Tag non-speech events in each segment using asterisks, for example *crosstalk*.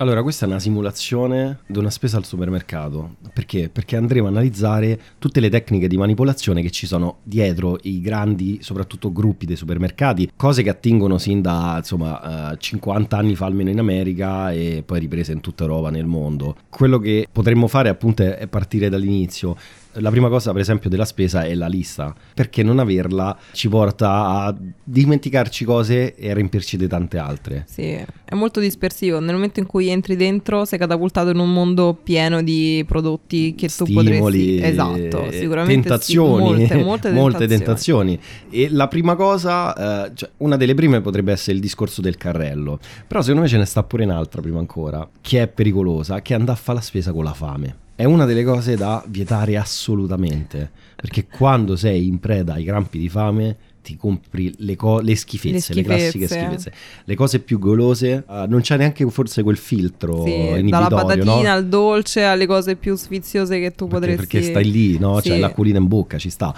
Allora, questa è una simulazione di una spesa al supermercato. Perché? Perché andremo a analizzare tutte le tecniche di manipolazione che ci sono dietro i grandi, soprattutto gruppi dei supermercati, cose che attingono sin da insomma 50 eh, anni fa almeno in America e poi riprese in tutta Europa, nel mondo. Quello che potremmo fare appunto è partire dall'inizio la prima cosa, per esempio, della spesa è la lista, perché non averla ci porta a dimenticarci cose e a riempirci di tante altre. Sì, è molto dispersivo. Nel momento in cui entri dentro, sei catapultato in un mondo pieno di prodotti che Stimoli, tu potresti. Esatto, sicuramente. Tentazioni, sì, molte, molte, *laughs* molte tentazioni. E la prima cosa, eh, cioè, una delle prime potrebbe essere il discorso del carrello. Però secondo me ce ne sta pure un'altra prima ancora, che è pericolosa, che è andare a fare la spesa con la fame è una delle cose da vietare assolutamente. Perché quando sei in preda ai crampi di fame ti compri le, co- le, schifezze, le, schifezze, le classiche schifezze, le cose più golose, uh, non c'è neanche forse quel filtro sì, inibitorio, dalla patatina no? al dolce alle cose più sfiziose che tu perché, potresti perché stai lì, no? Sì. C'è l'acquolina in bocca, ci sta.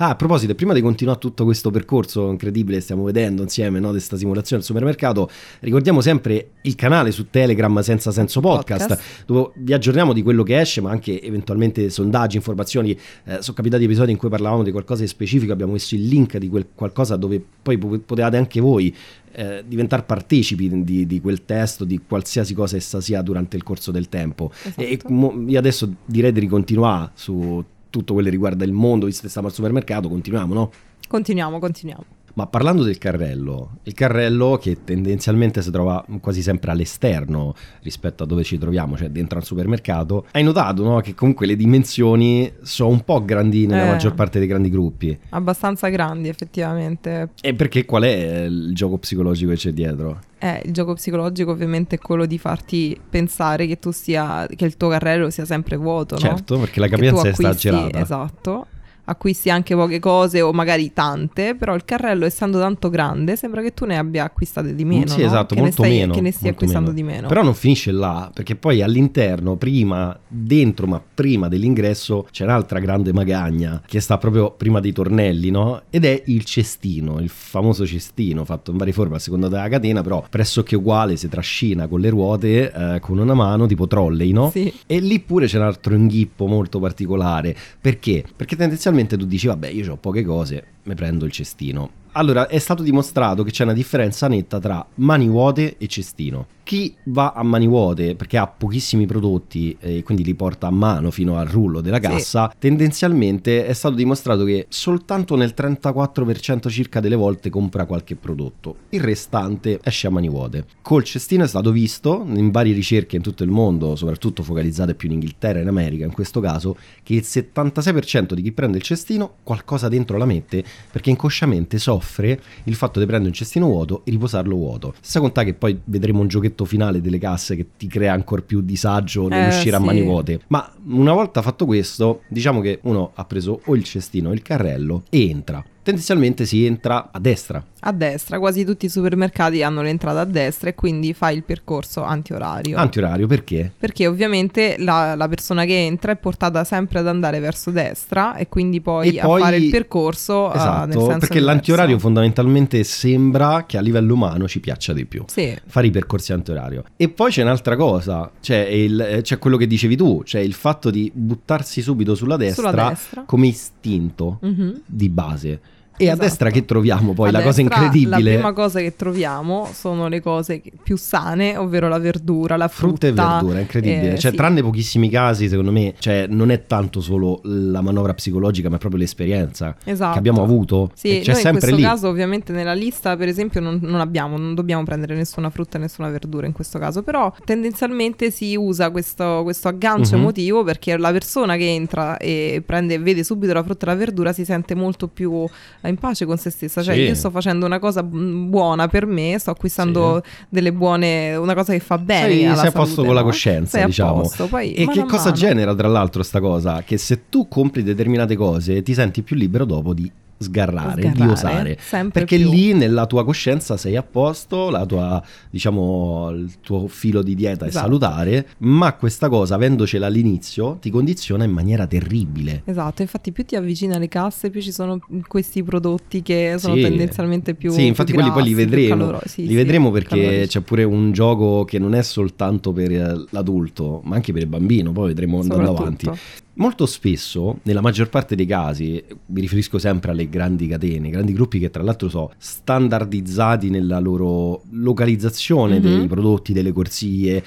Ah, a proposito, prima di continuare tutto questo percorso incredibile che stiamo vedendo insieme, no, di questa simulazione al supermercato, ricordiamo sempre il canale su Telegram Senza Senso Podcast, Podcast, dove vi aggiorniamo di quello che esce, ma anche eventualmente sondaggi, informazioni. Eh, sono capitati episodi in cui parlavamo di qualcosa di specifico, abbiamo messo il link di quel qualcosa dove poi potevate anche voi eh, diventare partecipi di, di, quel testo, di qualsiasi cosa essa sia durante il corso del tempo. Esatto. E mo, io adesso direi di ricontinuare su tutto quello che riguarda il mondo, visto che stiamo al supermercato, continuiamo, no? Continuiamo, continuiamo. Ma parlando del carrello, il carrello che tendenzialmente si trova quasi sempre all'esterno rispetto a dove ci troviamo, cioè dentro al supermercato, hai notato no, che comunque le dimensioni sono un po' grandi nella eh, maggior parte dei grandi gruppi. Abbastanza grandi effettivamente. E perché qual è il gioco psicologico che c'è dietro? Eh, il gioco psicologico ovviamente è quello di farti pensare che tu sia, che il tuo carrello sia sempre vuoto, certo, no? perché la capienza è esagerata. Esatto acquisti anche poche cose o magari tante, però il carrello essendo tanto grande sembra che tu ne abbia acquistate di meno. Sì, no? esatto, che molto ne stai, meno. Che ne stia acquistando meno. di meno. Però non finisce là, perché poi all'interno, prima, dentro, ma prima dell'ingresso, c'è un'altra grande magagna che sta proprio prima dei tornelli, no? Ed è il cestino, il famoso cestino fatto in varie forme a seconda della catena, però pressoché uguale, si trascina con le ruote, eh, con una mano, tipo trolley, no? Sì. E lì pure c'è un altro inghippo molto particolare. Perché? Perché tendenzialmente tu dici, vabbè, io ho poche cose, mi prendo il cestino. Allora, è stato dimostrato che c'è una differenza netta tra mani vuote e cestino. Chi va a mani vuote perché ha pochissimi prodotti e quindi li porta a mano fino al rullo della cassa, sì. tendenzialmente è stato dimostrato che soltanto nel 34% circa delle volte compra qualche prodotto. Il restante esce a mani vuote. Col cestino è stato visto in varie ricerche in tutto il mondo, soprattutto focalizzate più in Inghilterra e in America in questo caso, che il 76% di chi prende il cestino qualcosa dentro la mette perché inconsciamente soffre offre il fatto di prendere un cestino vuoto e riposarlo vuoto. Senza contare che poi vedremo un giochetto finale delle casse che ti crea ancora più disagio nell'uscire eh, sì. a mani vuote. Ma una volta fatto questo, diciamo che uno ha preso o il cestino o il carrello e entra tendenzialmente si entra a destra. A destra, quasi tutti i supermercati hanno l'entrata a destra e quindi fai il percorso antiorario. Antiorario perché? Perché ovviamente la, la persona che entra è portata sempre ad andare verso destra e quindi poi, e poi a fare il percorso esatto, uh, perché l'antiorario fondamentalmente sembra che a livello umano ci piaccia di più. Sì. Fare i percorsi antiorario. E poi c'è un'altra cosa, c'è, il, c'è quello che dicevi tu, cioè il fatto di buttarsi subito sulla destra, sulla destra. come istinto mm-hmm. di base. E esatto. a destra che troviamo poi? A la destra, cosa incredibile. La prima cosa che troviamo sono le cose più sane, ovvero la verdura, la frutta. Frutta e verdura, incredibile. Eh, cioè, sì. tranne pochissimi casi, secondo me, cioè, non è tanto solo la manovra psicologica, ma è proprio l'esperienza esatto. che abbiamo avuto. Sì, c'è sempre in questo lì. caso, ovviamente, nella lista, per esempio, non, non, abbiamo, non dobbiamo prendere nessuna frutta e nessuna verdura in questo caso. Però tendenzialmente si usa questo, questo aggancio Mhm. emotivo perché la persona che entra e prende, vede subito la frutta e la verdura si sente molto più in pace con se stessa. Cioè, Sì. io sto facendo una cosa mm, buona per me, sto acquistando delle buone, una cosa che fa bene. Sei, alla sei a posto salute, con la no? coscienza, Sei diciamo. posto, poi E che cosa mano. genera, tra l'altro, sta cosa? Che se tu compri determinate cose, ti senti più libero dopo di sgarrare, Sgarrare, di osare. Perché più. lì nella tua coscienza sei a posto, la tua, diciamo, il tuo filo di dieta è Esatto. salutare, ma questa cosa, avendocela all'inizio, ti condiziona in maniera terribile. Esatto, infatti più ti avvicini alle casse, più ci sono questi prodotti che sono Sì. tendenzialmente più Sì, infatti più quelli poi li grassi, vedremo. caloro- sì, li sì, vedremo perché calorici. c'è pure un gioco che non è soltanto per eh, l'adulto, ma anche per il bambino, poi vedremo andando avanti. Molto spesso, nella maggior parte dei casi, mi riferisco sempre alle grandi catene, grandi gruppi che tra l'altro sono standardizzati nella loro localizzazione Mhm. dei prodotti, delle corsie,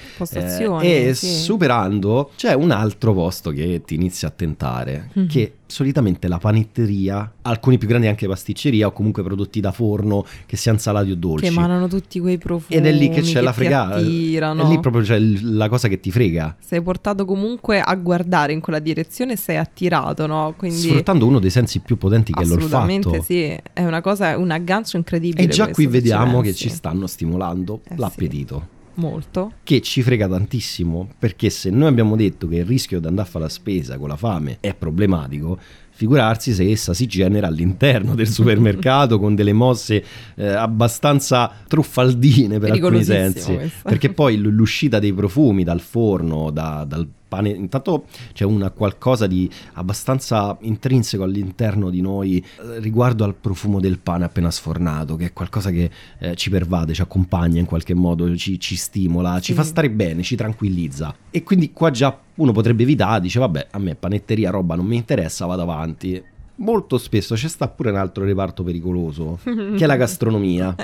eh, e sì. superando c'è un altro posto che ti inizia a tentare, Mhm. che solitamente la panetteria, alcuni più grandi anche pasticceria o comunque prodotti da forno che siano salati o dolci. che emanano tutti quei profumi Ed è lì che c'è la ti fregata. È lì proprio c'è il- la cosa che ti frega. sei portato comunque a guardare in quella direzione e sei attirato, no? Quindi Sfruttando uno dei sensi più potenti che è assolutamente l'olfatto. sì, è una cosa, un aggancio incredibile. E già qui vediamo che ci stanno stimolando Eh sì. Molto. Che ci frega tantissimo, perché se noi abbiamo detto che il rischio di andare a fare la spesa con la fame è problematico, figurarsi se essa si genera all'interno del supermercato con delle mosse eh, abbastanza truffaldine per alcuni sensi. questo. Perché poi l'uscita dei profumi dal forno, da- dal pane, intanto c'è una qualcosa di abbastanza intrinseco all'interno di noi eh, riguardo al profumo del pane appena sfornato, che è qualcosa che eh, ci pervade, ci accompagna in qualche modo, ci, ci stimola, ci Sì. fa stare bene, ci tranquillizza. E quindi qua già uno potrebbe evitare, dice vabbè, a me panetteria, roba non mi interessa, vado avanti. Molto spesso c'è sta pure un altro reparto pericoloso, *laughs* che è la gastronomia.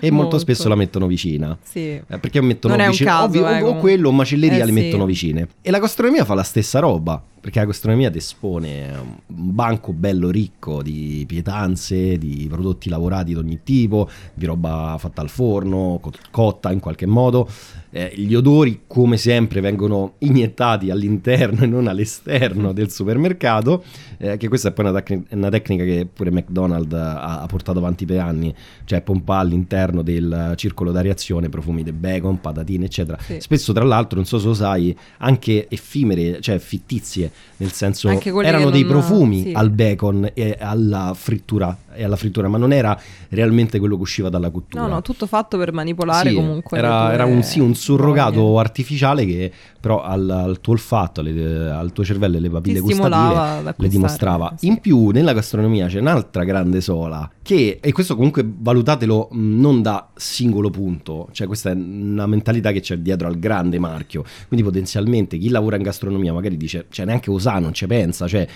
E molto, spesso la mettono vicina. Sì. Eh, perché mettono Non vicino caso, ovvio, eh, o comunque. quello o macelleria Eh, li sì. mettono vicine e la gastronomia fa la stessa roba perché la gastronomia ti espone un banco bello ricco di pietanze di prodotti lavorati di ogni tipo di roba fatta al forno co- cotta in qualche modo Eh, gli odori come sempre vengono iniettati all'interno *laughs* e non all'esterno del supermercato eh, che questa è poi una, tec- una tecnica che pure McDonald's ha, ha portato avanti per anni cioè pompa all'interno del circolo d'areazione profumi di bacon, patatine, eccetera. Sì. Spesso, tra l'altro, non so se lo sai, anche effimere, cioè fittizie, nel senso erano dei profumi sì. al bacon e alla frittura, e alla frittura, ma non era realmente quello che usciva dalla cottura. No, no, tutto fatto per manipolare Sì, comunque. Era, era un, sì, un surrogato voglie. artificiale che però al, al tuo olfatto, alle- al tuo cervello e le papille Ti gustative le dimostrava. sì. In più, nella gastronomia c'è un'altra grande sola che, e questo comunque valutatelo mh, non da singolo punto, cioè questa è una mentalità che c'è dietro al grande marchio. Quindi potenzialmente chi lavora in gastronomia magari dice, cioè neanche usa, non ci pensa, cioè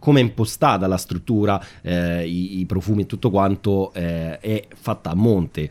come è impostata la struttura, eh, i, i profumi e tutto quanto eh, è fatta a monte.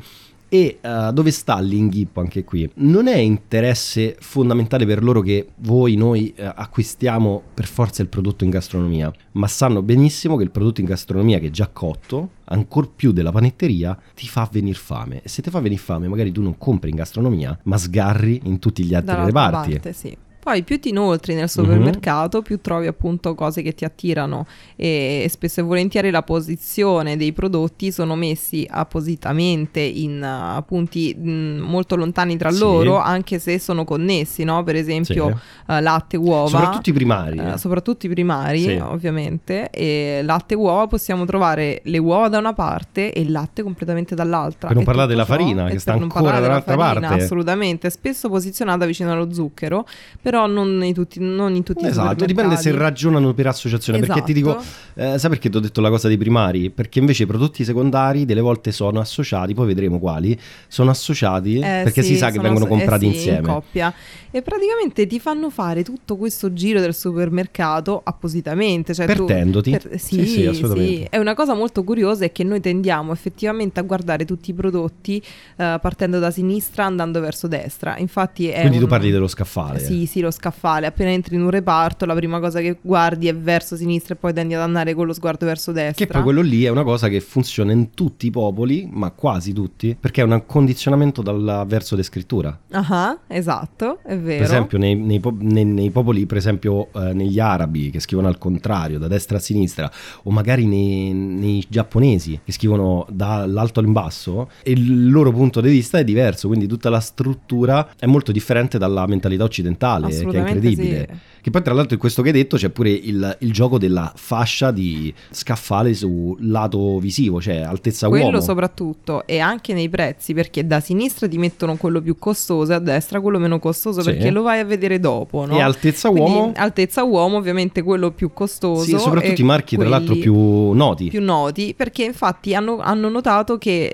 E eh, dove sta l'inghippo anche qui? Non è interesse fondamentale per loro che voi, noi eh, acquistiamo per forza il prodotto in gastronomia, ma sanno benissimo che il prodotto in gastronomia che è già cotto, ancor più della panetteria, ti fa venire fame. E se ti fa venire fame, magari tu non compri in gastronomia, ma sgarri in tutti gli altri reparti. parte, sì. Poi più ti inoltri nel supermercato, più trovi appunto cose che ti attirano e spesso e volentieri la posizione dei prodotti sono messi appositamente in uh, punti mh, molto lontani tra Sì. loro, anche se sono connessi, no? Per esempio Sì. uh, latte, uova. Soprattutto i primari. Eh, eh. soprattutto i primari, Sì. ovviamente, e latte e uova possiamo trovare le uova da una parte e il latte completamente dall'altra. Per non parlare della farina, che sta ancora dall'altra farina, parte. Assolutamente, spesso posizionata vicino allo zucchero, però non in tutti, non in tutti Esatto, dipende se ragionano per associazione. Perché ti dico, Esatto. eh, sai perché ti ho detto la cosa dei primari? Perché invece i prodotti secondari delle volte sono associati, poi vedremo quali, sono associati Eh, perché sì, si sa che vengono eh comprati sì, insieme. in coppia e praticamente ti fanno fare tutto questo giro del supermercato appositamente cioè tu- Pertendoti. per- sì, Sì, sì, assolutamente. sì. è una cosa molto curiosa è che noi tendiamo effettivamente a guardare tutti i prodotti eh, partendo da sinistra andando verso destra infatti è Quindi tu un- parli dello scaffale. sì, sì, lo scaffale. Appena entri in un reparto, la prima cosa che guardi è verso sinistra e poi tendi ad andare con lo sguardo verso destra. Che poi quello lì è una cosa che funziona in tutti i popoli, ma quasi tutti, perché è un condizionamento dal verso di scrittura. Ah, esatto, è vero. Per esempio, nei, nei nei- nei popoli, per esempio, eh, negli arabi che scrivono al contrario, da destra a sinistra, o magari nei, giapponesi che scrivono dall'alto in basso, il loro punto di vista è diverso, quindi tutta la struttura è molto differente dalla mentalità occidentale, è Assolutamente incredibile. sì. Che poi tra l'altro in questo che hai detto c'è pure il, il gioco della fascia di scaffale sul lato visivo, cioè altezza quello uomo. soprattutto e anche nei prezzi perché da sinistra ti mettono quello più costoso e a destra quello meno costoso Sì. perché lo vai a vedere dopo no? E altezza Quindi, uomo? altezza uomo ovviamente quello più costoso Sì, soprattutto i marchi tra l'altro più noti. più noti perché infatti hanno, hanno notato che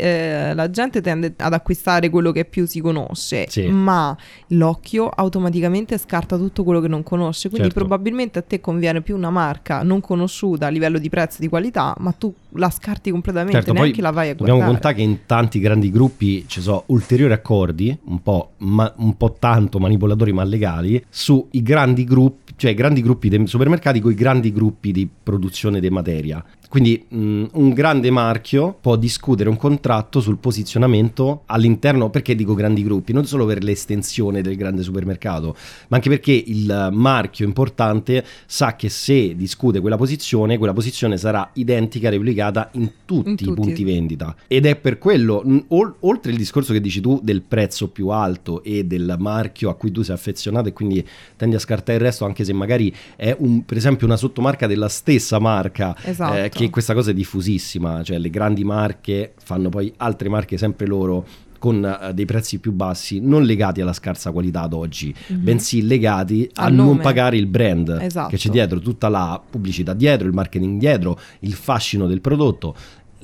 eh, la gente tende ad acquistare quello che più si conosce Sì. ma l'occhio automaticamente scarta tutto quello che non conosce quindi Certo. probabilmente a te conviene più una marca non conosciuta a livello di prezzo e di qualità ma tu la scarti completamente Certo, neanche la vai a Dobbiamo guardare contare che in tanti grandi gruppi ci sono ulteriori accordi, un po', ma- un po' tanto manipolatori ma legali, sui grandi gruppi, cioè grandi gruppi dei supermercati con i grandi gruppi di produzione di materia. Quindi mh, un grande marchio può discutere un contratto sul posizionamento all'interno, perché dico grandi gruppi? Non solo per l'estensione del grande supermercato, ma anche perché il marchio importante sa che se discute quella posizione, quella posizione sarà identica, replicata in tutti, In i tutti. punti vendita. Ed è per quello, ol- oltre il discorso che dici tu del prezzo più alto e del marchio a cui tu sei affezionato e quindi tendi a scartare il resto, anche se magari è un, per esempio una sottomarca della stessa marca, Esatto. eh, che questa cosa è diffusissima, cioè le grandi marche fanno poi altre marche sempre loro con eh, dei prezzi più bassi, non legati alla scarsa qualità ad oggi, Mhm. bensì legati a Al non nome. pagare il brand Esatto. che c'è dietro, tutta la pubblicità dietro, il marketing dietro, il fascino del prodotto.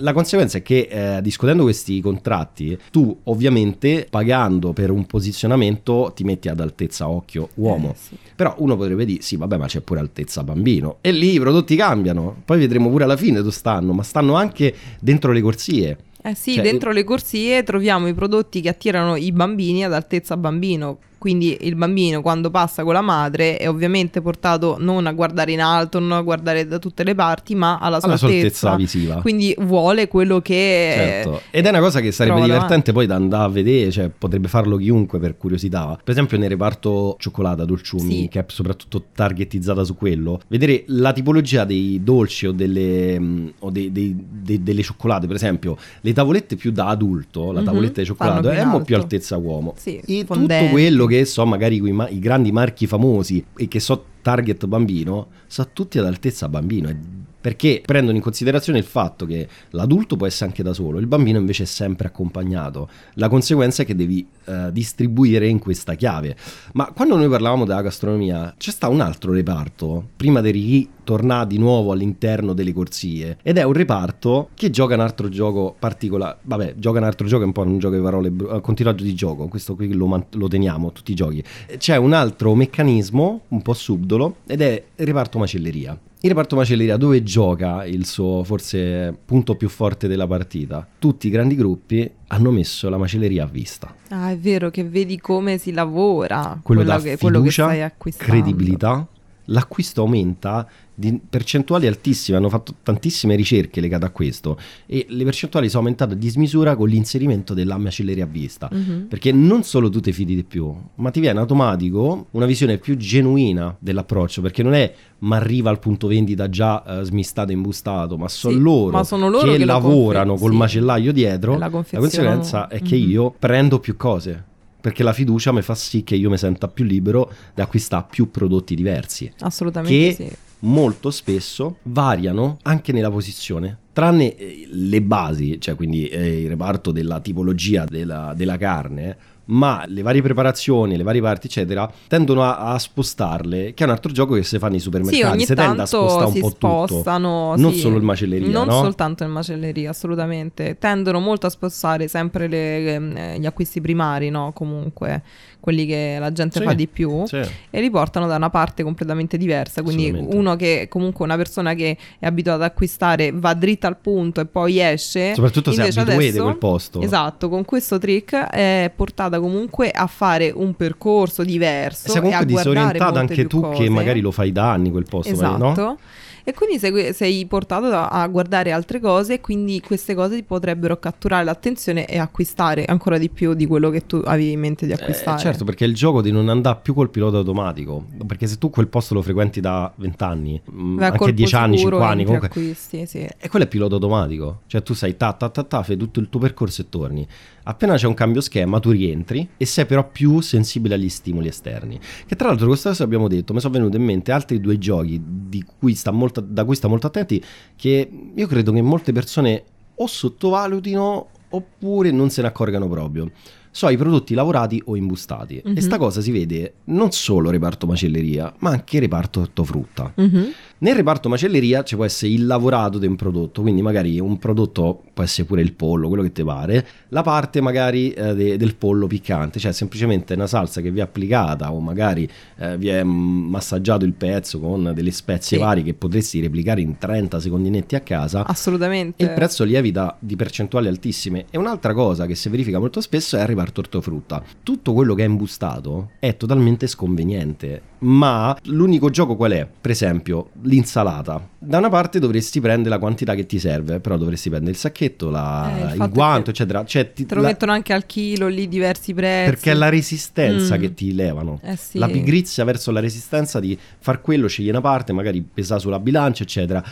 La conseguenza è che eh, discutendo questi contratti, tu ovviamente pagando per un posizionamento ti metti ad altezza occhio uomo. Eh, sì. Però uno potrebbe dire, sì, vabbè, ma c'è pure altezza bambino. E lì i prodotti cambiano. Poi vedremo pure alla fine dove stanno, ma stanno anche dentro le corsie. Eh sì, Cioè, dentro le corsie troviamo i prodotti che attirano i bambini ad altezza bambino. Quindi il bambino quando passa con la madre è ovviamente portato non a guardare in alto, non a guardare da tutte le parti, ma alla sua Alla sua altezza visiva. Quindi vuole quello che Certo. Ed è una cosa che sarebbe divertente poi da andare a vedere, cioè potrebbe farlo chiunque per curiosità. Per esempio nel reparto cioccolata, dolciumi, Sì. che è soprattutto targetizzata su quello, vedere la tipologia dei dolci o delle, mh, o dei- dei- dei- delle cioccolate, per esempio, le tavolette più da adulto, la Mhm, tavoletta di cioccolato è in mo' più altezza uomo. Sì, e tutto quello che so, magari ma- i grandi marchi famosi e che so target bambino, so tutti ad altezza bambino. e- Perché prendono in considerazione il fatto che l'adulto può essere anche da solo, il bambino invece è sempre accompagnato. La conseguenza è che devi eh, distribuire in questa chiave. Ma quando noi parlavamo della gastronomia, c'è sta un altro reparto, prima di ritornare di nuovo all'interno delle corsie, ed è un reparto che gioca un altro gioco particolare. Vabbè, gioca un altro gioco, è un po' un gioco di parole, eh, continuato di gioco, questo qui lo, man- lo teniamo, tutti i giochi. C'è un altro meccanismo, un po' subdolo, ed è il reparto macelleria. Il reparto macelleria dove gioca il suo forse punto più forte della partita? Tutti i grandi gruppi hanno messo la macelleria a vista. Ah, è vero che vedi come si lavora, Quello, quello, che, quello che fiducia, stai acquistando. credibilità, l'acquisto aumenta di percentuali altissime, hanno fatto tantissime ricerche legate a questo e le percentuali sono aumentate a dismisura con l'inserimento della macelleria a vista. Mhm. Perché non solo tu ti fidi di più, ma ti viene automatico una visione più genuina dell'approccio, perché non è ma arriva al punto vendita già eh, smistato e imbustato, ma sono Sì, loro, ma sono loro che, che lavorano confe- col sì. macellaio dietro. La La conseguenza è che Mhm. io prendo più cose. Perché la fiducia mi fa sì che io mi senta più libero di acquistare più prodotti diversi Assolutamente che sì. Molto spesso variano anche nella posizione. Tranne eh, le basi, cioè quindi eh, il reparto della tipologia della, della carne, ma le varie preparazioni, le varie parti, eccetera, tendono a, a spostarle, che è un altro gioco che si fa nei Sì, supermercati. ogni si tende a spostare un si po' tutto. spostano. Non sì. solo il macelleria, Non no? soltanto il macelleria, assolutamente. Tendono molto a spostare sempre le- eh, gli acquisti primari, no? Comunque, quelli che la gente Sì, fa di più. Sì. E li portano da una parte completamente diversa. Quindi uno che comunque una persona che è abituata ad acquistare va dritta al punto e poi esce. Soprattutto se abituate adesso- quel posto. Esatto, con questo trick è portata comunque a fare un percorso diverso. Sei comunque disorientata anche tu che cose. magari lo fai da anni quel posto, Esatto. no? E quindi sei, sei portato a, a guardare altre cose e quindi queste cose ti potrebbero catturare l'attenzione e acquistare ancora di più di quello che tu avevi in mente di acquistare. Eh, certo, perché il gioco di non andare più col pilota automatico, perché se tu quel posto lo frequenti da 20 anni, mm, Vai a anche colpo 10 anni, sicuro, 5 anni, comunque acquisti, sì. E quello è pilota automatico, cioè tu sai ta ta ta ta, fai tutto il tuo percorso e torni. Appena c'è un cambio schema, tu rientri e sei però più sensibile agli stimoli esterni. Che tra l'altro, questa cosa abbiamo detto, mi sono venuti in mente altri due giochi di cui sta molto, da cui sta molto attenti, che io credo che molte persone o sottovalutino oppure non se ne accorgano proprio. So i prodotti lavorati o imbustati. Mhm. E sta cosa si vede non solo reparto macelleria, ma anche reparto ortofrutta. Mhm. Nel reparto macelleria ci può essere il lavorato di un prodotto, quindi magari un prodotto può essere pure il pollo, quello che ti pare, la parte magari eh, de- del pollo piccante, cioè semplicemente una salsa che vi è applicata o magari eh, vi è massaggiato il pezzo con delle spezie Sì. varie che potresti replicare in 30 secondinetti a casa. Assolutamente. E il prezzo lievita di percentuali altissime. E un'altra cosa che si verifica molto spesso è il reparto ortofrutta. Tutto quello che è imbustato è totalmente sconveniente. Ma l'unico gioco qual è? Per esempio, l'insalata. Da una parte dovresti prendere la quantità che ti serve, però dovresti prendere il sacchetto, la- Eh, il il, guanto, eccetera. Cioè, ti- Te lo la- mettono anche al chilo lì diversi prezzi. perché è la resistenza Mm. che ti levano. Eh sì. La pigrizia verso la resistenza di far quello, scegli una parte, magari pesa sulla bilancia, eccetera.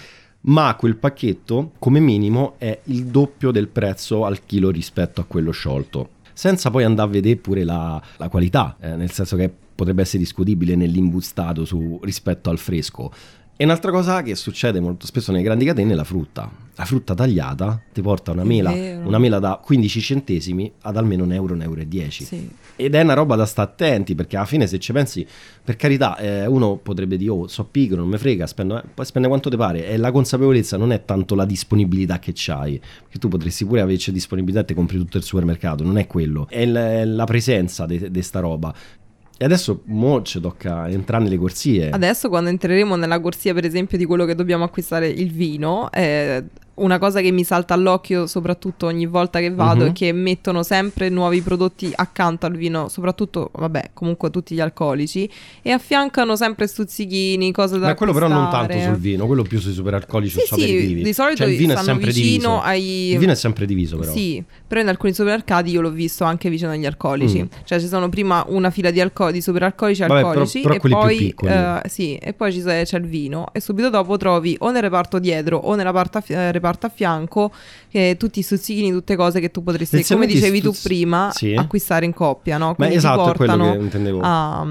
Ma quel pacchetto, come minimo, è il doppio del prezzo al chilo rispetto a quello sciolto. Senza poi andare a vedere pure la, la qualità, eh, nel senso che potrebbe essere discutibile nell'imbustato su- rispetto al fresco. E un'altra cosa che succede molto spesso nelle grandi catene è la frutta. La frutta tagliata ti porta una mela, una mela da 15 centesimi ad almeno un euro, un euro e 10. Sì. Ed è una roba da stare attenti perché alla fine se ci pensi, per carità, eh, uno potrebbe dire, oh, so pigro, non mi frega, spendo, eh, poi spende quanto ti pare. E la consapevolezza non è tanto la disponibilità che c'hai, perché tu potresti pure averci disponibilità e ti compri tutto il supermercato, non è quello, è l- è la presenza di sta roba. E adesso mo ci tocca entrare nelle corsie. Adesso quando entreremo nella corsia per esempio di quello che dobbiamo acquistare il vino, eh, una cosa che mi salta all'occhio soprattutto ogni volta che vado Mhm. è che mettono sempre nuovi prodotti accanto al vino, soprattutto, vabbè, comunque tutti gli alcolici, e affiancano sempre stuzzichini, cose da Ma quello però non acquistare. tanto sul vino, quello più sui superalcolici Sì, o sì, di solito Cioè, il vino è sempre diviso. ai... Il vino è sempre diviso però. Sì, però in alcuni supermercati io l'ho visto anche vicino agli alcolici. Mm. Cioè ci sono prima una fila di, alco- di superalcolici e Vabbè, però- alcolici però e poi eh, sì, e poi ci sa- c'è il vino e subito dopo trovi o nel reparto dietro o nella parte eh, reparto a fianco che tutti i stuzzichini, tutte cose che tu potresti, come dicevi tu stuzz- prima, sì. acquistare in coppia, no? Ma Quindi ti esatto, è quello che intendevo. a...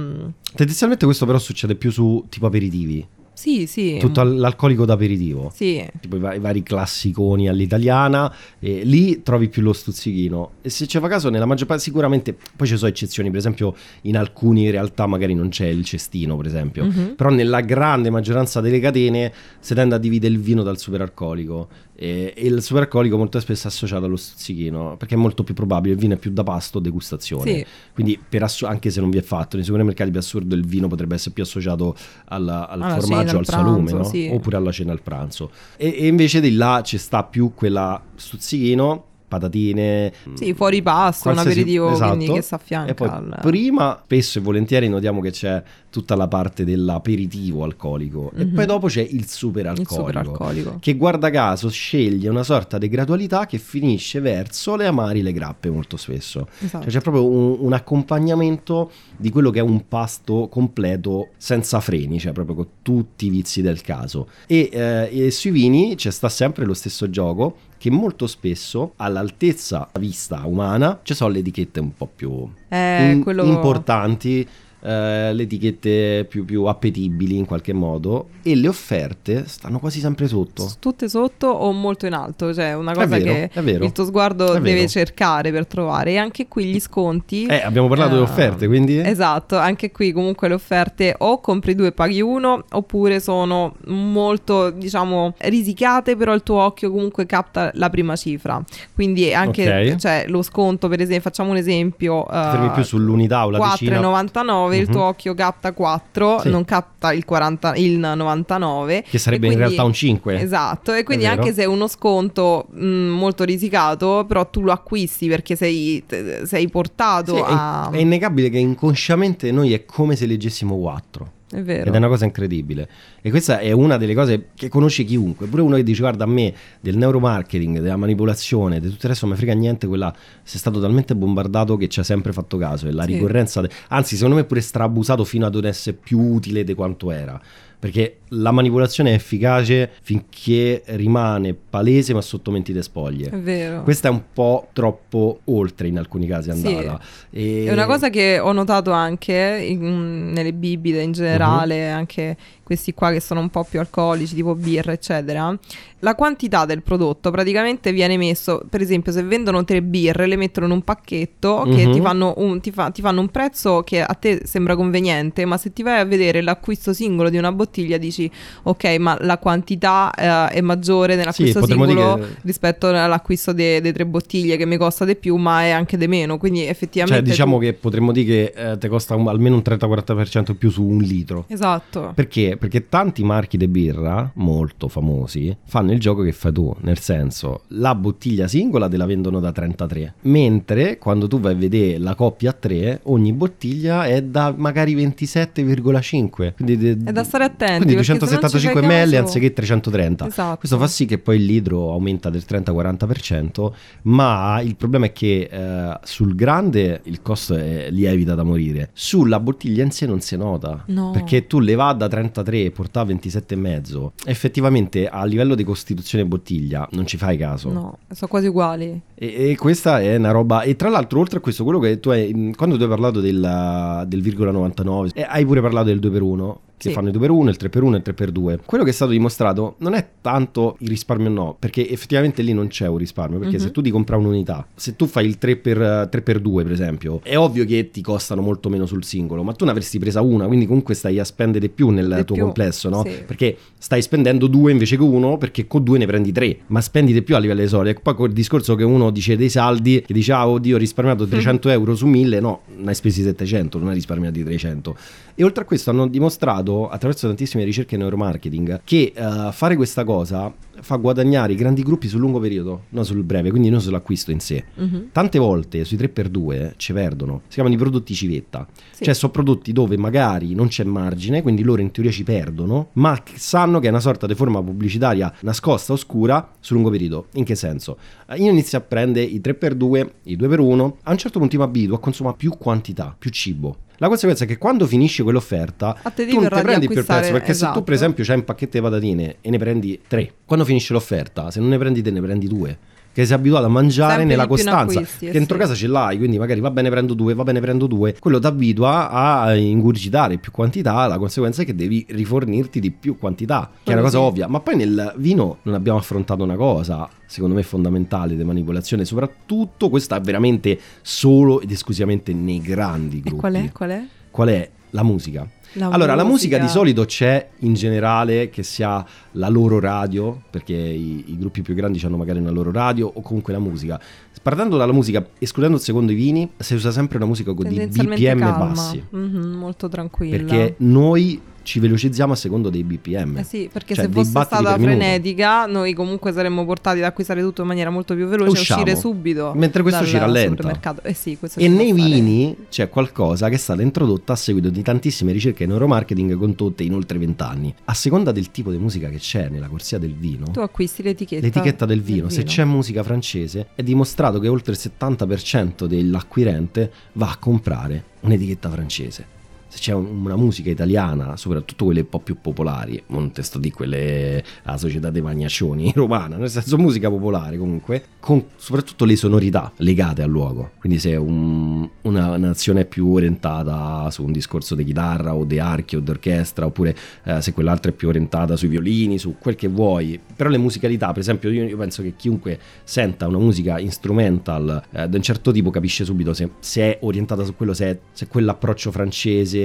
Tendenzialmente questo però succede più su tipo aperitivi. Sì, sì. Tutto al- l'alcolico d'aperitivo. Sì. Tipo i, va- i vari classiconi all'italiana, e lì trovi più lo stuzzichino. E se ci fa caso, nella maggior parte, sicuramente, poi ci sono eccezioni, per esempio, in alcune realtà magari non c'è il cestino, per esempio. Mhm. Però nella grande maggioranza delle catene si tende a dividere il vino dal superalcolico. E, e il superalcolico molto spesso è associato allo stuzzichino, perché è molto più probabile, il vino è più da pasto o degustazione. Sì. Quindi, per assu- anche se non vi è fatto, nei supermercati per assurdo il vino potrebbe essere più associato al, al Alla cena, formaggio, al al salume, pranzo, no? sì. oppure alla cena al pranzo. E, e invece di là ci sta più quella stuzzichino, patatine. Sì, fuori pasto, un aperitivo esatto. quindi che si affianca E poi prima, spesso e volentieri, notiamo che c'è tutta la parte dell'aperitivo alcolico e Mhm. poi dopo c'è il superalcolico. superalcolico. Che guarda caso sceglie una sorta di gradualità che finisce verso le amari le grappe molto spesso. Esatto. Cioè c'è proprio un, un accompagnamento di quello che è un pasto completo senza freni, cioè proprio con tutti i vizi del caso. E, eh, e sui vini c'è sta sempre lo stesso gioco che molto spesso all'altezza vista umana ci sono le etichette un po' più Eh, in- quello... importanti, eh, le etichette più, più appetibili in qualche modo e le offerte stanno quasi sempre sotto. Tutte sotto o molto in alto, cioè una cosa vero, che il tuo sguardo deve cercare per trovare. E anche qui gli sconti. Eh, abbiamo parlato eh, di offerte, quindi... Esatto, anche qui comunque le offerte o compri due e paghi uno, oppure sono molto, diciamo, risicate, però il tuo occhio comunque capta la prima cifra. Quindi anche Ok. cioè, lo sconto, per esempio, facciamo un esempio. Ti fermi eh, più sull'unità o la decina. 4,99 il Mhm. tuo occhio capta 4, Sì. non capta il, 40, il 99. Che sarebbe E in quindi- realtà un 5. Esatto, e quindi È anche se è uno sconto mh, molto risicato, però tu lo acquisti perché sei, sei portato Sì, è, a... è innegabile che inconsciamente noi è come se leggessimo 4. È vero. Ed è una cosa incredibile. E questa è una delle cose che conosce chiunque. Pure uno che dice: Guarda, a me del neuromarketing, della manipolazione, di tutto il resto non mi frega niente. Quella si è stato talmente bombardato che ci ha sempre fatto caso. E la Sì. ricorrenza, de- anzi, secondo me, è pure strabusato fino ad non essere più utile di quanto era. Perché la manipolazione è efficace finché rimane palese ma sotto mentite spoglie. È vero. Questa è un po' troppo oltre in alcuni casi Sì. andata. E- È una cosa che ho notato anche in- nelle bibite in generale, Mhm. anche questi qua che sono un po' più alcolici, tipo birra, eccetera. La quantità del prodotto praticamente viene messo, per esempio, se vendono tre birre, le mettono in un pacchetto che Mhm. ti, fanno un, ti, fa- ti fanno un prezzo che a te sembra conveniente, ma se ti vai a vedere l'acquisto singolo di una bottiglia dici, ok, ma la quantità eh, è maggiore nell'acquisto potremmo singolo che- rispetto all'acquisto delle tre bottiglie che mi costa di più, ma è anche di meno. Quindi effettivamente... Cioè, diciamo tu- che potremmo dire che eh, ti costa un- almeno un 30-40% in più su un litro. Esatto. Perché? Perché tanti marchi di birra, molto famosi, fanno il gioco che fai tu, nel senso, la bottiglia singola te la vendono da 33, mentre quando tu vai a vedere la coppia a 3, ogni bottiglia è da magari 27,5. Quindi de- È da stare attenti. Quindi non ci 275 fai ml caso- anziché 330. Esatto. Questo fa sì che poi il litro aumenta del 30-40%, ma il problema è che eh, sul grande il costo è- lievita da morire, sulla bottiglia in sé non si nota, No. perché tu le va da 33 e portava 27,5, effettivamente a livello di costituzione bottiglia non ci fai caso. No, sono quasi uguali. E, e questa è una roba. E tra l'altro, oltre a questo, quello che tu hai. Quando tu hai parlato del, del virgola 99, eh, hai pure parlato del 2x1. Che Sì. fanno il 2x1, il 3x1 e il 3x2. Quello che è stato dimostrato non è tanto il risparmio, no, perché effettivamente lì non c'è un risparmio. Perché Mhm. se tu ti compra un'unità, se tu fai il 3x, 3x2, per esempio, è ovvio che ti costano molto meno sul singolo, ma tu ne avresti presa una, quindi comunque stai a spendere di più nel Di tuo più, complesso, no? sì. Perché stai spendendo due invece che uno, perché con due ne prendi tre, ma spendi di più a livello di soldi. E poi col discorso che uno dice dei saldi, che dice, ah, oddio, ho risparmiato 300 euro su 1000, no, ne hai spesi 700, non hai risparmiati 300. E oltre a questo hanno dimostrato, attraverso tantissime ricerche neuromarketing, che eh, fare questa cosa fa guadagnare i grandi gruppi sul lungo periodo, non sul breve, quindi non sull'acquisto in sé. Mhm. Tante volte sui 3x2 ci perdono, si chiamano i prodotti civetta, Sì. cioè sono prodotti dove magari non c'è margine, quindi loro in teoria ci perdono, ma sanno che è una sorta di forma pubblicitaria nascosta, oscura, sul lungo periodo. In che senso? Eh, Io inizio a prendere i 3x2, i 2x1, a un certo punto mi abituo a consumare più quantità, più cibo. La conseguenza è che quando finisce quell'offerta, tu non ti di prendi più il prezzo, perché se tu esatto. per esempio c'hai un pacchetto di patatine e ne prendi tre, quando finisce l'offerta, se non ne prendi te ne prendi due. Che sei abituato a mangiare Sempre nella costanza. acquisti, eh che dentro sì. casa ce l'hai, quindi magari va bene prendo due, va bene prendo due. Quello ti abitua a ingurgitare più quantità, la conseguenza è che devi rifornirti di più quantità, che è una cosa ovvia. Ma poi nel vino non abbiamo affrontato una cosa, secondo me fondamentale di manipolazione, soprattutto questa è veramente solo ed esclusivamente nei grandi E gruppi. qual è? Qual è? Qual è? La musica. Allora, la musica di solito c'è in generale che sia la loro radio, perché i, i gruppi più grandi hanno magari una loro radio, o comunque la musica. Partendo dalla musica, escludendo il secondo i vini, si usa sempre una musica con di Tendenzialmente BPM calma. bassi. Mhm, molto tranquilla. Perché noi ci velocizziamo a secondo dei BPM. Eh sì, perché Cioè, se fosse stata per minuto. frenetica, noi comunque saremmo portati ad acquistare tutto in maniera molto più veloce e Usciamo. uscire subito. Mentre questo ci rallenta. Eh sì, questo E nei fare. vini c'è qualcosa che è stata introdotta a seguito di tantissime ricerche neuromarketing condotte in oltre vent'anni. A seconda del tipo di musica che c'è nella corsia del vino, Tu acquisti l'etichetta. l'etichetta del vino, se c'è musica francese, è dimostrato che oltre il 70% dell'acquirente va a comprare un'etichetta francese. Se c'è un- una musica italiana, soprattutto quelle un po' più popolari, non te sto di quelle la società dei magnaccioni *laughs* romana, nel senso musica popolare comunque, con soprattutto le sonorità legate al luogo. Quindi se è un- una nazione più orientata su un discorso di chitarra o di archi o d'orchestra, oppure eh, se quell'altra è più orientata sui violini, su quel che vuoi. Però le musicalità, per esempio, io, io penso che chiunque senta una musica instrumental eh, di un certo tipo capisce subito se, se è orientata su quello, se è, se è quell'approccio francese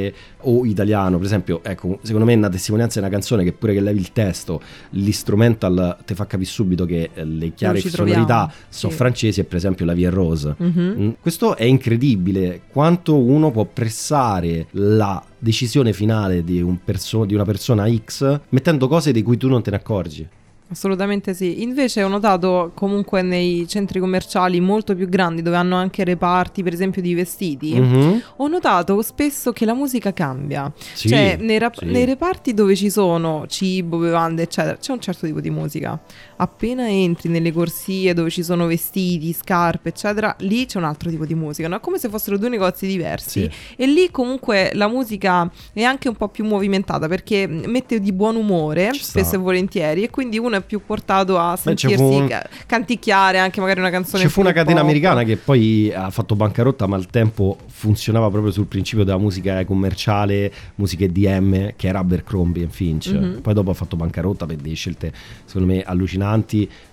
o italiano. Per esempio, ecco, secondo me una testimonianza è una canzone che pure che levi il testo, l'istrumental ti fa capire subito che eh, le chiare sonorità sono sì. francesi e per esempio la Vie Rose. Mhm. Mm, Questo è incredibile quanto uno può pressare la decisione finale di, un perso- di una persona X mettendo cose di cui tu non te ne accorgi. Assolutamente sì. Invece ho notato comunque nei centri commerciali molto più grandi dove hanno anche reparti, per esempio, di vestiti, Mhm. ho notato spesso che la musica cambia. Sì, cioè, nei, rap- sì. nei reparti dove ci sono cibo, bevande, eccetera, c'è un certo tipo di musica. Appena entri nelle corsie dove ci sono vestiti, scarpe, eccetera, lì c'è un altro tipo di musica. No? È come se fossero due negozi diversi. Sì. E lì comunque la musica è anche un po' più movimentata perché mette di buon umore Ci sta. spesso e volentieri e quindi uno è più portato a Beh, c'è sentirsi un- ca- canticchiare anche magari una canzone Ci fu una catena pop. americana che poi ha fatto bancarotta, ma al tempo funzionava proprio sul principio della musica commerciale, musica EDM, che era Abercrombie Finch. Mhm. Poi dopo ha fatto bancarotta per delle scelte, secondo me, allucinanti.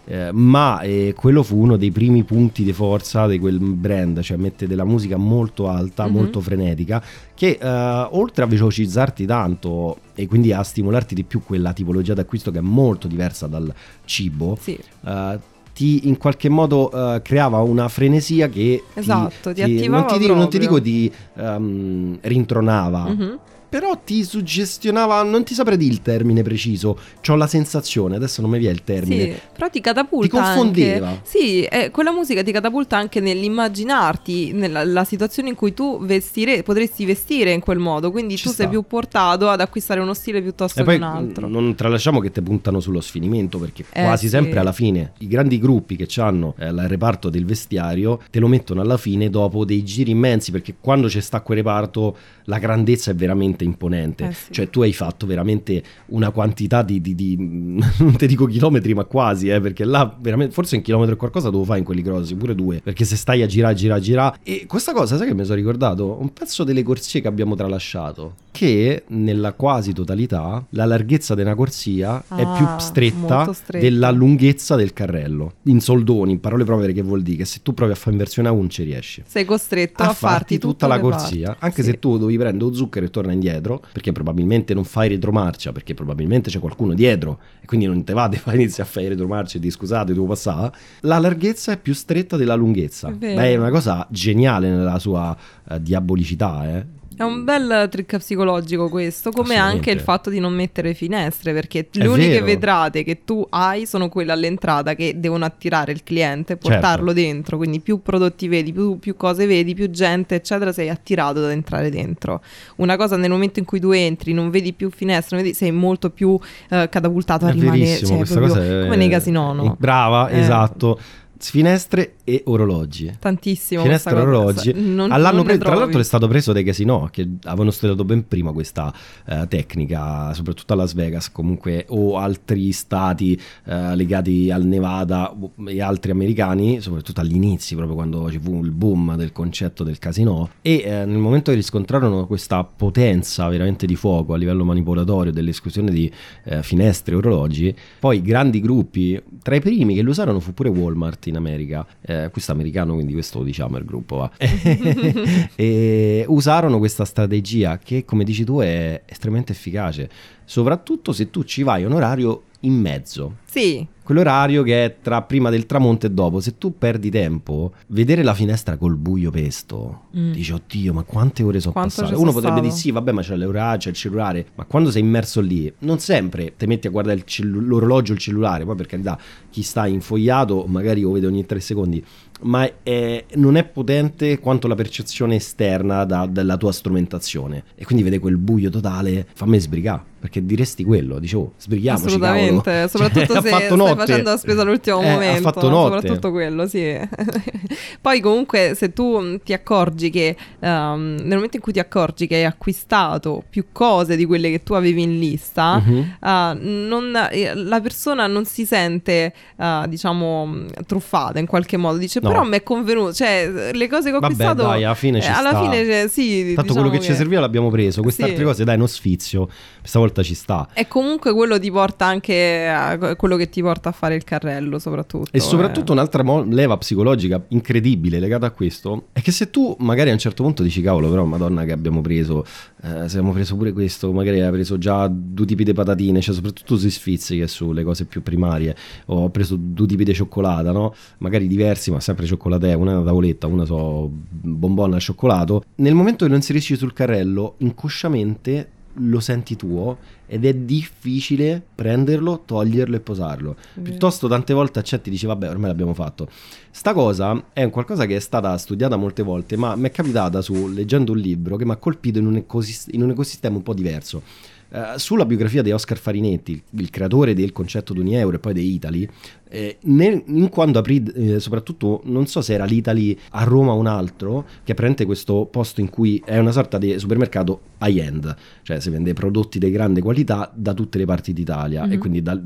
Eh, ma eh, quello fu uno dei primi punti di forza di quel brand, cioè mette della musica molto alta, Mhm. molto frenetica, che eh, oltre a velocizzarti tanto e quindi a stimolarti di più quella tipologia d'acquisto che è molto diversa dal cibo, Sì, eh, ti in qualche modo eh, creava una frenesia che ti- Esatto, ti non, ti dico, non ti dico di ehm, rintronava, Mhm. Però ti suggestionava, non ti saprei dire il termine preciso, ho la sensazione, adesso non mi viene il termine. Sì, però ti catapulta Ti confondeva. anche. Sì, eh, quella musica ti catapulta anche nell'immaginarti nella la situazione in cui tu vestire, potresti vestire in quel modo, quindi Ci tu sta. sei più portato ad acquistare uno stile piuttosto E che un altro. non tralasciamo che te puntano sullo sfinimento perché Eh, quasi sì. sempre alla fine i grandi gruppi che hanno il reparto del vestiario te lo mettono alla fine dopo dei giri immensi perché quando c'è sta quel reparto la grandezza è veramente imponente. Eh, sì. Cioè tu hai fatto veramente una quantità di, di- di- *laughs* non ti dico chilometri ma quasi eh, perché là veramente forse un chilometro e qualcosa devo fare in quelli grossi, pure due, perché se stai a girare, girare, girare e questa cosa sai che mi sono ricordato? Un pezzo delle corsie che abbiamo tralasciato che nella quasi totalità la larghezza di una corsia è Ah, più stretta, molto stretta. della lunghezza del carrello. In soldoni, in parole povere che vuol dire che se tu provi a fare in versione A1 ci riesci Sei costretto a, a farti tutta tutte la corsia, parti. anche Sì. se tu dovevi prendere lo zucchero e torna indietro, perché probabilmente non fai retromarcia, perché probabilmente c'è qualcuno dietro e quindi non te va di fare inizi a fare retromarcia e di scusate, devo passare. La larghezza è più stretta della lunghezza. È. Beh, è una cosa geniale nella sua eh, diabolicità, eh. È un bel trick psicologico questo, come anche il fatto di non mettere finestre, perché le uniche vetrate che tu hai sono quelle all'entrata che devono attirare il cliente, portarlo Certo. dentro, quindi più prodotti vedi, più, più cose vedi, più gente, eccetera, sei attirato ad entrare dentro. Una cosa nel momento in cui tu entri, non vedi più finestre, vedi- sei molto più eh, catapultato a rimanere, cioè, proprio è... come nei casinò, no? Brava, Eh. esatto. Finestre e orologi. Tantissimo. Finestre e orologi. Non- All'anno pre- tra l'altro è stato preso dai casino che avevano studiato ben prima questa eh, tecnica, soprattutto a Las Vegas comunque, o altri stati eh, legati al Nevada e altri americani, soprattutto agli inizi, proprio quando ci fu il boom del concetto del casino. E eh, nel momento che riscontrarono questa potenza veramente di fuoco a livello manipolatorio dell'esclusione di eh, finestre e orologi, poi grandi gruppi, tra i primi che lo usarono fu pure Walmart in America, eh, questo americano, quindi questo lo diciamo il gruppo, va. *laughs* *laughs* e usarono questa strategia che, come dici tu, è estremamente efficace, soprattutto se tu ci vai a un orario in mezzo. Sì, Quell'orario che è tra prima del tramonto e dopo, se tu perdi tempo, vedere la finestra col buio pesto, Mm. dici oddio, ma quante ore sono Quanto passate? Uno potrebbe dire sì, vabbè, ma c'è l'orario, c'è il cellulare, ma quando sei immerso lì, non sempre ti metti a guardare il cellu- l'orologio o il cellulare, poi per carità, chi sta infogliato magari lo vede ogni tre secondi, ma è- non è potente quanto la percezione esterna da- della tua strumentazione. E quindi vede quel buio totale, fammi sbrigare, perché diresti quello, dicevo, sbrighiamoci, assolutamente. cavolo. Soprattutto *laughs* Cioè, se stai notte. facendo la spesa all'ultimo Eh, momento. Ha fatto notte. Soprattutto quello, sì. *laughs* Poi comunque se tu mh, ti accorgi che ehm, nel momento in cui ti accorgi che hai acquistato più cose di quelle che tu avevi in lista, Mhm. ah, non- eh, la persona non si sente, ah, diciamo, mh, truffata in qualche modo. Dice, No. però mi è convenuto, cioè le cose che ho Vabbè, acquistato... dai, alla fine ci eh, alla fine, cioè, sì, Tanto diciamo quello che, ci serviva l'abbiamo preso. Queste Sì. altre cose, dai, uno sfizio. Questa volta ci sta. E comunque quello ti porta anche a quello che ti porta a fare il carrello, soprattutto. E soprattutto eh. un'altra mo- leva psicologica incredibile legata a questo è che se tu magari a un certo punto dici cavolo però madonna che abbiamo preso eh, se abbiamo preso pure questo magari hai preso già due tipi di patatine cioè soprattutto sui sfizi che sulle cose più primarie ho preso due tipi di cioccolata no? magari diversi ma sempre cioccolatè una è una tavoletta una so bombonna al cioccolato nel momento che non si riesci sul carrello inconsciamente lo senti tuo ed è difficile prenderlo, toglierlo e posarlo. Piuttosto tante volte accetti e dici vabbè ormai l'abbiamo fatto. Sta cosa è un qualcosa che è stata studiata molte volte, ma mi è capitata su leggendo un libro che mi ha colpito in un, ecosist- in un ecosistema un po' diverso. Uh, sulla biografia di Oscar Farinetti, il, il creatore del concetto di euro e poi di Italy, eh, nel, in quando aprì, eh, soprattutto, non so se era l'Italy a Roma o un altro, che prende questo posto in cui è una sorta di supermercato high-end, cioè si vende prodotti di grande qualità da tutte le parti d'Italia mm-hmm. e quindi da,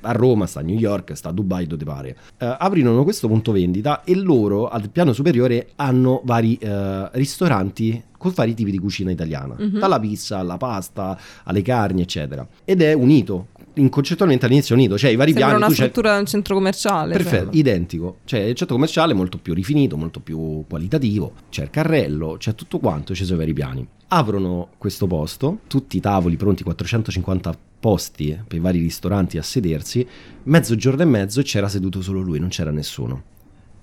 a Roma, sta a New York, sta a Dubai, dove pare. Eh, aprirono questo punto vendita e loro al piano superiore hanno vari eh, ristoranti con vari tipi di cucina italiana, mm-hmm. dalla pizza alla pasta, alle carni, eccetera. Ed è unito concettualmente all'inizio unito, cioè i vari Sembra piani. una struttura di un centro commerciale. Perfetto, cioè. identico. Cioè il centro commerciale è molto più rifinito, molto più qualitativo. C'è il carrello, c'è tutto quanto, ci sono i vari piani. Aprono questo posto, tutti i tavoli pronti, 450 posti per i vari ristoranti a sedersi. Mezzogiorno e mezzo c'era seduto solo lui, non c'era nessuno.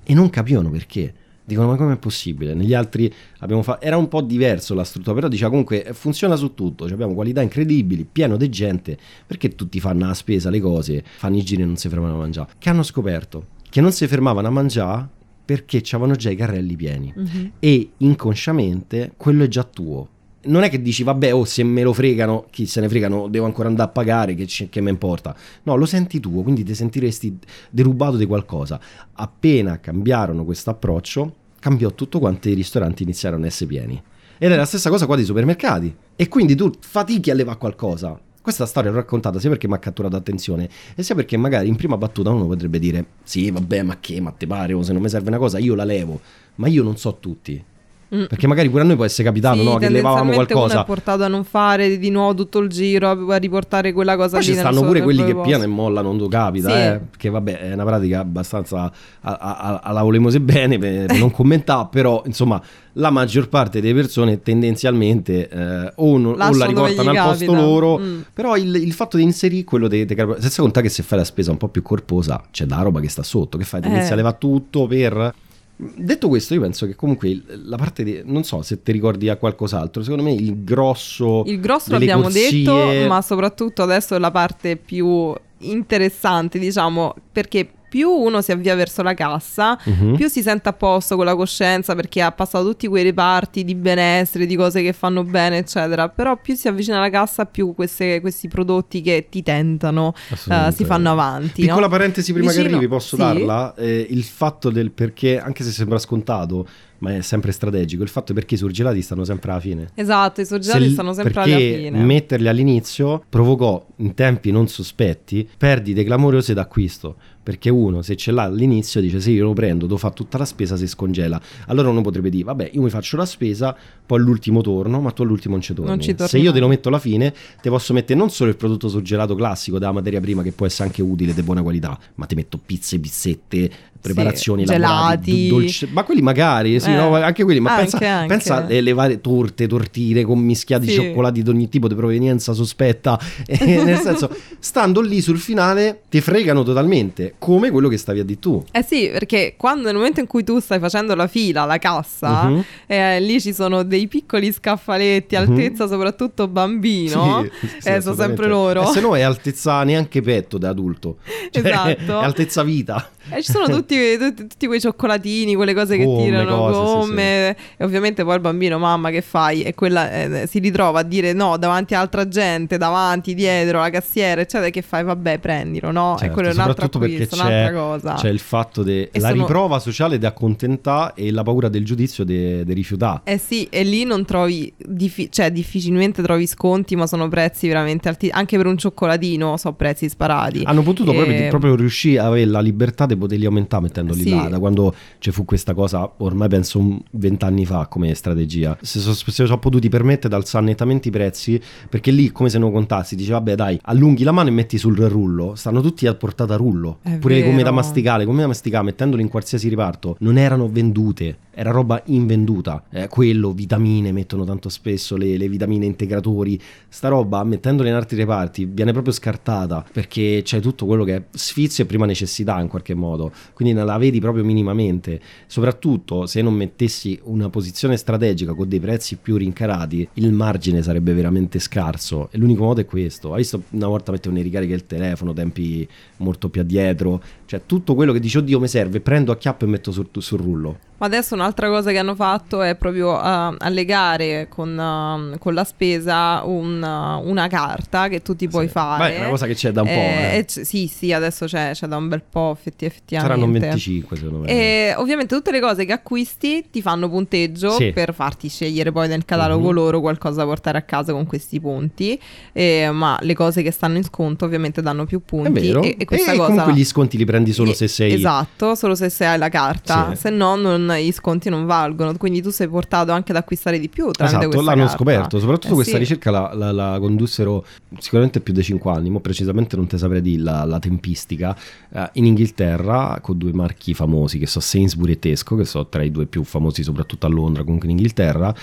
E non capivano perché Dicono, ma com'è possibile? Negli altri abbiamo fatto. Era un po' diverso la struttura, però diciamo comunque funziona su tutto. Cioè, abbiamo qualità incredibili, pieno di gente. Perché tutti fanno la spesa, le cose, fanno i giri e non si fermano a mangiare? Che hanno scoperto che non si fermavano a mangiare perché c'avevano già i carrelli pieni. Mm-hmm. E inconsciamente quello è già tuo non è che dici vabbè oh se me lo fregano chi se ne fregano devo ancora andare a pagare che, che mi importa no lo senti tuo quindi ti sentiresti derubato di qualcosa. Appena cambiarono questo approccio cambiò tutto quanto i ristoranti iniziarono a essere pieni. Ed è la stessa cosa qua dei supermercati. E quindi tu fatichi a levare qualcosa. Questa storia l'ho raccontata sia perché mi ha catturato attenzione e sia perché magari in prima battuta uno potrebbe dire sì vabbè ma che ma te pare o se non mi serve una cosa io la levo. Ma io non so tutti. Perché magari pure a noi può essere capitato sì, no? che levavamo qualcosa. Uno è portato a non fare di nuovo tutto il giro, a riportare quella cosa Poi lì. ci stanno pure quelli che piano e molla, non tu capita, sì. eh? che vabbè è una pratica abbastanza la volemose bene per, per *laughs* non commentare, però insomma la maggior parte delle persone tendenzialmente eh, o, non, o, la riportano al posto loro, mm. però il, il, fatto di inserire quello di... senza contare che se fai la spesa un po' più corposa c'è da roba che sta sotto, che fai? Ti eh. inizi a levare tutto per Detto questo, io penso che comunque la parte di. Non so se ti ricordi a qualcos'altro. Secondo me il grosso. Il grosso l'abbiamo corsie... detto, ma soprattutto adesso la parte più interessante, diciamo, perché più uno si avvia verso la cassa, uh-huh. più si sente a posto con la coscienza perché ha passato tutti quei reparti di benessere, di cose che fanno bene, eccetera. Però più si avvicina alla cassa, più queste, questi prodotti che ti tentano uh, si fanno avanti. Piccola no? parentesi prima Vicino, che arrivi, posso sì. darla? Eh, il fatto del perché, anche se sembra scontato, ma è sempre strategico. Il fatto è perché i surgelati stanno sempre alla fine. Esatto, i surgelati stanno sempre alla fine. Metterli all'inizio provocò in tempi non sospetti perdite clamorose d'acquisto perché uno se ce l'ha all'inizio dice se io lo prendo devo fare tutta la spesa si scongela allora uno potrebbe dire vabbè io mi faccio la spesa poi all'ultimo torno ma tu all'ultimo non ci torni, non ci se io te lo metto alla fine ti posso mettere non solo il prodotto surgelato classico della materia prima che può essere anche utile di buona qualità ma ti metto pizze, pizzette preparazioni sì, gelati. dolce, ma quelli magari sì, eh, no, anche quelli ma anche, pensa, anche. pensa alle varie torte tortine con mischiati sì. cioccolati di ogni tipo di provenienza sospetta. *laughs* E nel senso stando lì sul finale ti fregano totalmente come quello che stavi a di tu. Eh sì perché quando nel momento in cui tu stai facendo la fila alla cassa uh-huh. eh, lì ci sono dei piccoli scaffaletti uh-huh. altezza soprattutto bambino sì, eh, sono sempre loro. E se no è altezza neanche petto da adulto. *laughs* Cioè, esatto. è altezza vita. E ci sono tutti, tutti, tutti, quei cioccolatini, quelle cose che gomme, tirano, cose, gomme. Sì, sì. E ovviamente poi il bambino, mamma, che fai? E quella eh, si ritrova a dire no davanti a altra gente, davanti, dietro, la cassiera, eccetera. Che fai? Vabbè, prendilo, no? Certo, e quello è un altro acquisto, un'altra cosa. C'è il fatto della sono... riprova sociale di accontentare e la paura del giudizio di rifiutare. Eh sì, e lì non trovi, diffi- cioè difficilmente trovi sconti, ma sono prezzi veramente alti. Anche per un cioccolatino sono prezzi sparati. Hanno potuto e... proprio, proprio riuscire a avere la libertà di poterli aumentare mettendoli sì. là, da quando ci fu questa cosa, ormai penso vent'anni fa come strategia. Se sono, se sono potuti permettere di alzare nettamente i prezzi, perché lì come se non contassi, dice vabbè dai, allunghi la mano e metti sul rullo, stanno tutti a portata rullo. È Pure vero. gomme da masticare, gomme da masticare, mettendoli in qualsiasi riparto, non erano vendute era roba invenduta. Eh, quello, vitamine, mettono tanto spesso le, le, vitamine integratori. Sta roba, mettendole in altri reparti, viene proprio scartata perché c'è tutto quello che è sfizio e prima necessità in qualche modo. Quindi non la vedi proprio minimamente. Soprattutto se non mettessi una posizione strategica con dei prezzi più rincarati, il margine sarebbe veramente scarso. E l'unico modo è questo. Hai visto una volta mettere una ricarica del telefono, tempi molto più addietro. Cioè tutto quello che dice oddio mi serve, prendo a chiappo e metto sul, sul rullo. Ma adesso un'altra cosa che hanno fatto è proprio uh, allegare con, uh, con, la spesa un, uh, una carta che tu ti puoi sì. fare. Beh, è una cosa che c'è da un po'. Eh, eh. sì, sì, adesso c'è, c'è, da un bel po' effetti, effettivamente. Saranno 25 secondo me. E ovviamente tutte le cose che acquisti ti fanno punteggio sì. per farti scegliere poi nel catalogo uh-huh. loro qualcosa da portare a casa con questi punti. Eh, ma le cose che stanno in sconto ovviamente danno più punti. È vero. E, e questa e cosa... comunque gli sconti li prendi solo se sei... Esatto, solo se sei la carta. Sì. Se no non i sconti non valgono, quindi tu sei portato anche ad acquistare di più. Esatto, l'hanno carta. scoperto, soprattutto eh questa sì. ricerca la, la, la, condussero sicuramente più di 5 anni, ma precisamente non te saprei dire la, la tempistica, eh, in Inghilterra con due marchi famosi che sono Sainsbury e Tesco, che sono tra i due più famosi soprattutto a Londra, comunque in Inghilterra,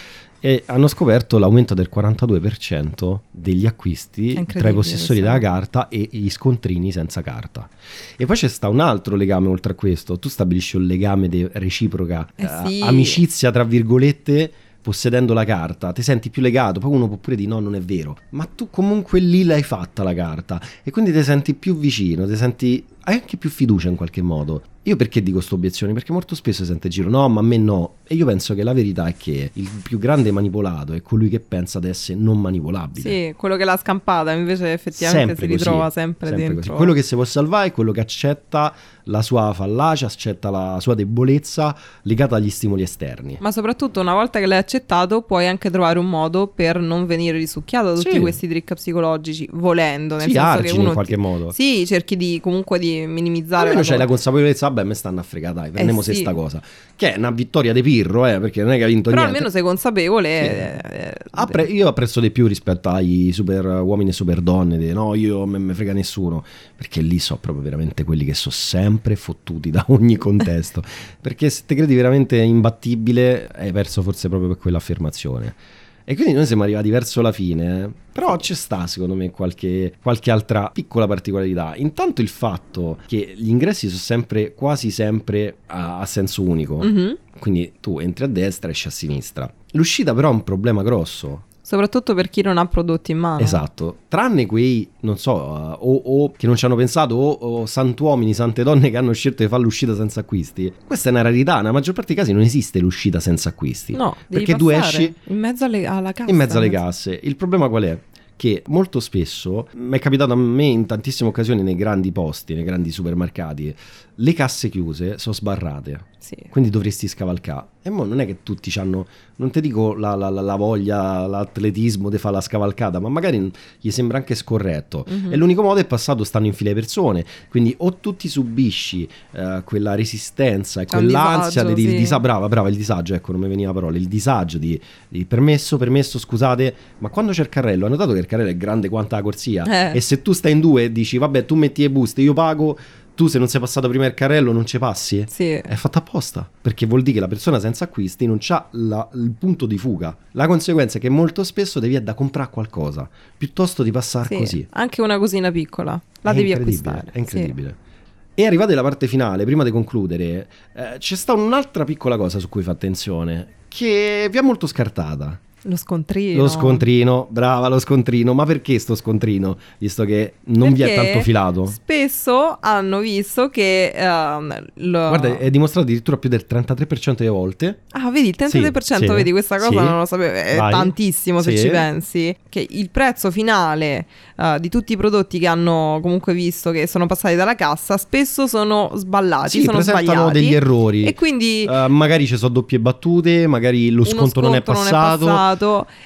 e hanno scoperto l'aumento del 42% degli acquisti tra i possessori della carta e gli scontrini senza carta. E poi c'è sta un altro legame oltre a questo, tu stabilisci un legame de- reciproca, eh sì. uh, amicizia tra virgolette, possedendo la carta, ti senti più legato, poi uno può pure dire no, non è vero, ma tu comunque lì l'hai fatta la carta. E quindi ti senti più vicino, ti senti hai anche più fiducia in qualche modo. Io perché dico queste obiezioni? Perché molto spesso si sente giro, no, ma a me no. E io penso che la verità è che il più grande manipolato è colui che pensa di essere non manipolabile. Sì, quello che l'ha scampata invece effettivamente sempre si così, ritrova sempre, sempre dentro. Così. Quello che si può salvare è quello che accetta la sua fallacia, accetta la sua debolezza legata agli stimoli esterni. Ma soprattutto una volta che l'hai accettato puoi anche trovare un modo per non venire risucchiato da tutti Sì. questi trick psicologici, volendo, nel Sì, senso che uno in qualche ti- modo. Sì, cerchi di comunque di minimizzare Almeno la c'hai la consapevolezza, vabbè, me stanno a fregare, dai, prendiamo Eh sì. sta cosa. Che è una vittoria di Pirro, eh, perché non è che ha vinto Però niente. almeno sei consapevole. Sì. eh, Appre- io apprezzo di più rispetto ai super uomini e super donne, di no, io non me frega nessuno, perché lì so proprio veramente quelli che sono sempre fottuti da *laughs* ogni contesto. perché se ti credi veramente imbattibile, hai perso forse proprio per quell'affermazione. E quindi noi siamo arrivati verso la fine, eh. però ci sta secondo me qualche, qualche altra piccola particolarità. Intanto il fatto che gli ingressi sono sempre, quasi sempre a, a senso unico, mhm. quindi tu entri a destra e esci a sinistra. L'uscita però è un problema grosso. Soprattutto per chi non ha prodotti in mano. Esatto, tranne quei, non so, uh, o, o che non ci hanno pensato, o, o santuomini, sante donne che hanno scelto di fare l'uscita senza acquisti. Questa è una rarità, nella maggior parte dei casi non esiste l'uscita senza acquisti. No, perché tu esci in mezzo alle- alla cassa. in mezzo alle casse. Il problema qual è? Che molto spesso, mi è capitato a me in tantissime occasioni nei grandi posti, nei grandi supermercati, le casse chiuse sono sbarrate. Sì. Quindi dovresti scavalcare. E mo non è che tutti hanno, non ti dico la, la- la- voglia, l'atletismo di fare la scavalcata, ma magari gli sembra anche scorretto. Mhm. E l'unico modo è passato stando in fila di persone. Quindi o tu ti subisci eh, quella resistenza e C'è quell'ansia disagio, di, sì. disa- brava, brava, il disagio, ecco, non mi veniva la parola, il disagio di, di permesso, permesso, scusate, ma quando c'è il carrello, hai notato che il carrello è grande quanto la corsia? Eh. E se tu stai in due e dici, vabbè, tu metti le buste, io pago, tu se non sei passato prima il carrello non ci passi? Sì. È fatta apposta perché vuol dire che la persona senza acquisti non ha il punto di fuga. La conseguenza è che molto spesso devi andare a comprare qualcosa piuttosto di passare Sì, così. Anche una cosina piccola. La È devi acquistare. È incredibile. E arrivati alla parte finale, prima di concludere, eh, c'è sta un'altra piccola cosa su cui fa attenzione che vi è molto scartata. Lo scontrino. Lo scontrino, brava lo scontrino, ma perché sto scontrino? Visto che non vi è Perché tanto filato. Spesso hanno visto che ehm, lo- Guarda, è dimostrato addirittura più del 33% delle volte. Ah, vedi, il 33%, Sì, sì, vedi, questa cosa sì. non lo sapevo, è Vai. tantissimo se ci pensi, che il prezzo finale eh, di tutti i prodotti che hanno comunque visto che sono passati dalla cassa spesso sono sballati, Sì, sono presentano sbagliati. degli errori. E quindi Eh, magari ci sono doppie battute, magari lo uno sconto, non, è sconto passato.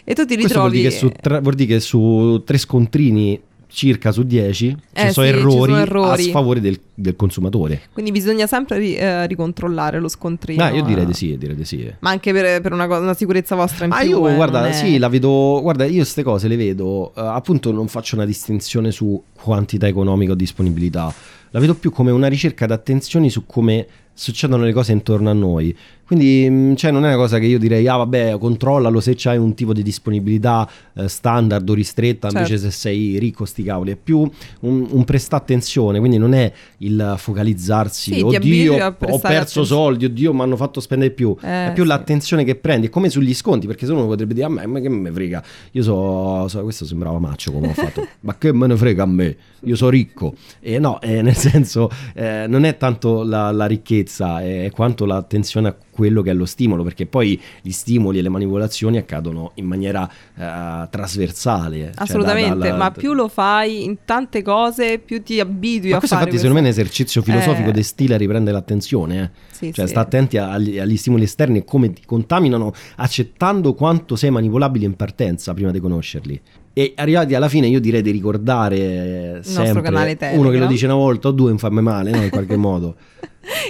E tu ti Questo vuol ritrovi... dire, che su tre, vuol dire che su tre scontrini circa su 10 ci Eh sono sì, ci errori, sono errori. a sfavore del, del consumatore. Quindi bisogna sempre ri- eh, ricontrollare lo scontrino. Ah, io direi di sì, direi di sì. Ma anche per, per una, cosa- una sicurezza vostra in Ah, più. io eh, guarda, è- sì, la vedo. Guarda, io queste cose le vedo. eh, appunto, non faccio una distinzione su quantità economica o disponibilità. la vedo più come una ricerca d'attenzioni su come succedono le cose intorno a noi. Quindi mm, cioè, non è una cosa che io direi, ah vabbè, controllalo se c'hai un tipo di disponibilità eh, standard o ristretta, Certo. invece se sei ricco sti cavoli, è più un, un prestare attenzione, quindi non è il focalizzarsi, Sì, oddio ho perso attenzione." soldi, oddio mi hanno fatto spendere più, Eh, è più sì. l'attenzione che prendi, è come sugli sconti, perché se uno potrebbe dire a me, ma che me frega, io so, so- questo sembrava maccio come ho fatto, *laughs* ma che me ne frega a me, io sono ricco, e no, eh, nel senso eh, non è tanto la, la ricchezza, è quanto l'attenzione a quello che è lo stimolo, perché poi gli stimoli e le manipolazioni accadono in maniera eh, trasversale. cioè da- Assolutamente, dalla- ma più lo fai in tante cose, più ti abitui Ma a questo fare infatti secondo me è un esercizio filosofico Eh. del stile a riprendere l'attenzione, eh. Sì, cioè sì. sta attenti agli, agli stimoli esterni e come ti contaminano accettando quanto sei manipolabile in partenza prima di conoscerli. E arrivati alla fine io direi di ricordare eh, nostro sempre canale uno che lo dice una volta o due in farmi male, no? in qualche *laughs* modo.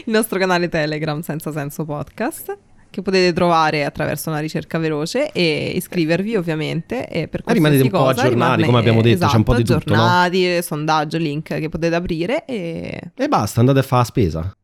il nostro canale Telegram Senza Senso Podcast che potete trovare attraverso una ricerca veloce e iscrivervi ovviamente e per Ma rimanete un po' cosa aggiornati, rimanere- come abbiamo detto, c'è esatto, un po' di tutto, no? aggiornati, sondaggio, link che potete aprire e E basta, andate a fare la spesa.